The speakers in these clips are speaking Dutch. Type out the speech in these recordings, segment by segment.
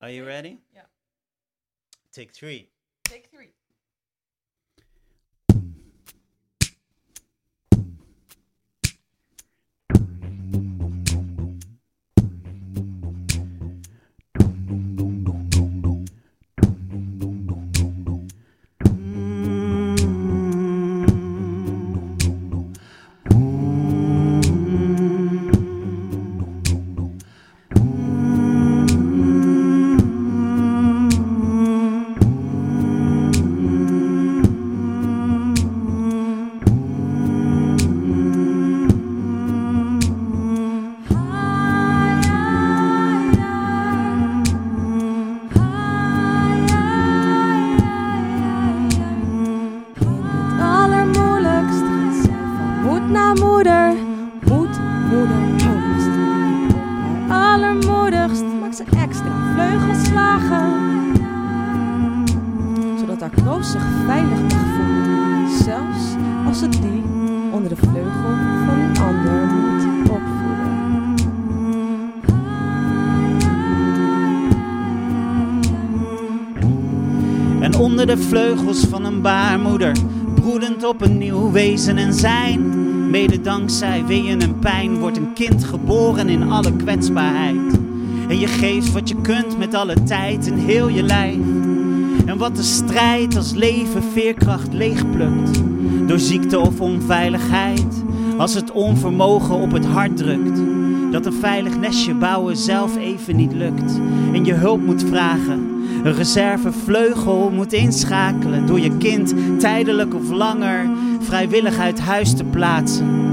Are you ready? Yeah. Take three. Take three. Zodat haar kroost zich veilig mag voelen. Zelfs als ze die onder de vleugel van een ander moet opvoeden. En onder de vleugels van een baarmoeder, broedend op een nieuw wezen en zijn. Mede dankzij weeën en pijn wordt een kind geboren in alle kwetsbaarheid. En je geeft wat je kunt met alle tijd en heel je lijf. En wat de strijd als leven veerkracht leegplukt. Door ziekte of onveiligheid, als het onvermogen op het hart drukt. Dat een veilig nestje bouwen zelf even niet lukt. En je hulp moet vragen. Een reservevleugel moet inschakelen door je kind tijdelijk of langer vrijwillig uit huis te plaatsen.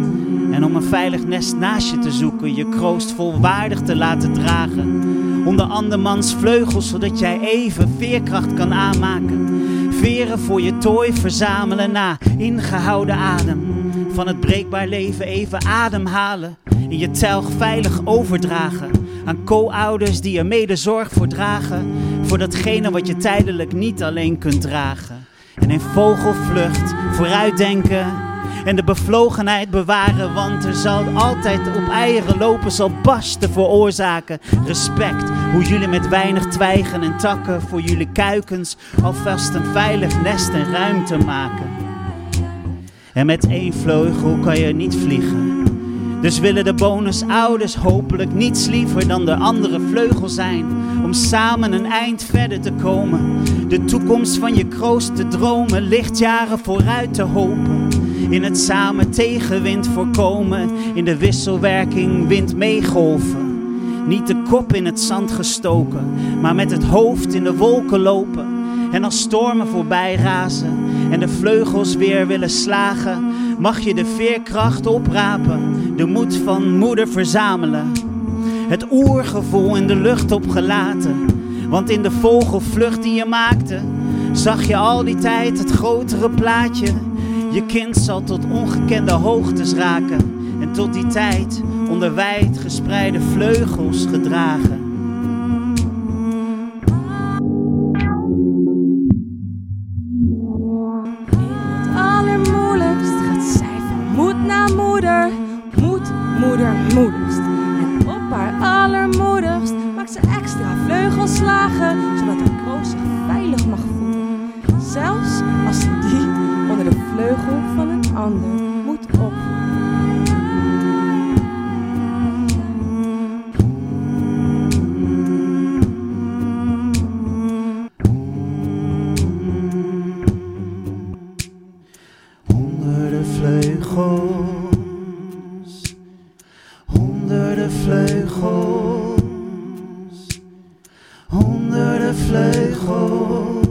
En om een veilig nest naast je te zoeken, je kroost volwaardig te laten dragen. Onder andermans vleugels, zodat jij even veerkracht kan aanmaken. Veren voor je tooi verzamelen na ingehouden adem. Van het breekbaar leven even ademhalen. In je telg veilig overdragen. Aan co-ouders die er mede zorg voor dragen. Voor datgene wat je tijdelijk niet alleen kunt dragen. En in vogelvlucht vooruitdenken. En de bevlogenheid bewaren, want er zal altijd op eieren lopen, zal barsten veroorzaken. Respect, hoe jullie met weinig twijgen en takken voor jullie kuikens alvast een veilig nest en ruimte maken. En met één vleugel kan je niet vliegen. Dus willen de bonusouders hopelijk niets liever dan de andere vleugel zijn. Om samen een eind verder te komen. De toekomst van je kroost te dromen, lichtjaren vooruit te hopen. In het samen tegenwind voorkomen, in de wisselwerking wind meegolven. Niet de kop in het zand gestoken, maar met het hoofd in de wolken lopen. En als stormen voorbij razen en de vleugels weer willen slagen, mag je de veerkracht oprapen, de moed van moeder verzamelen. Het oergevoel in de lucht opgelaten, want in de vogelvlucht die je maakte, zag je al die tijd het grotere plaatje. Je kind zal tot ongekende hoogtes raken en tot die tijd onder wijd gespreide vleugels gedragen. In vleugel van een ander moet opvoeden. Honderden vleugels, honderden vleugels, honderden vleugels,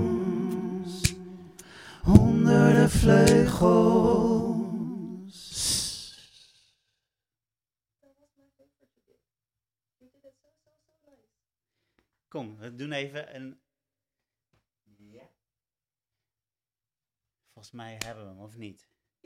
vleugels. Kom, we doen even een. Ja. Volgens mij hebben we hem, of niet?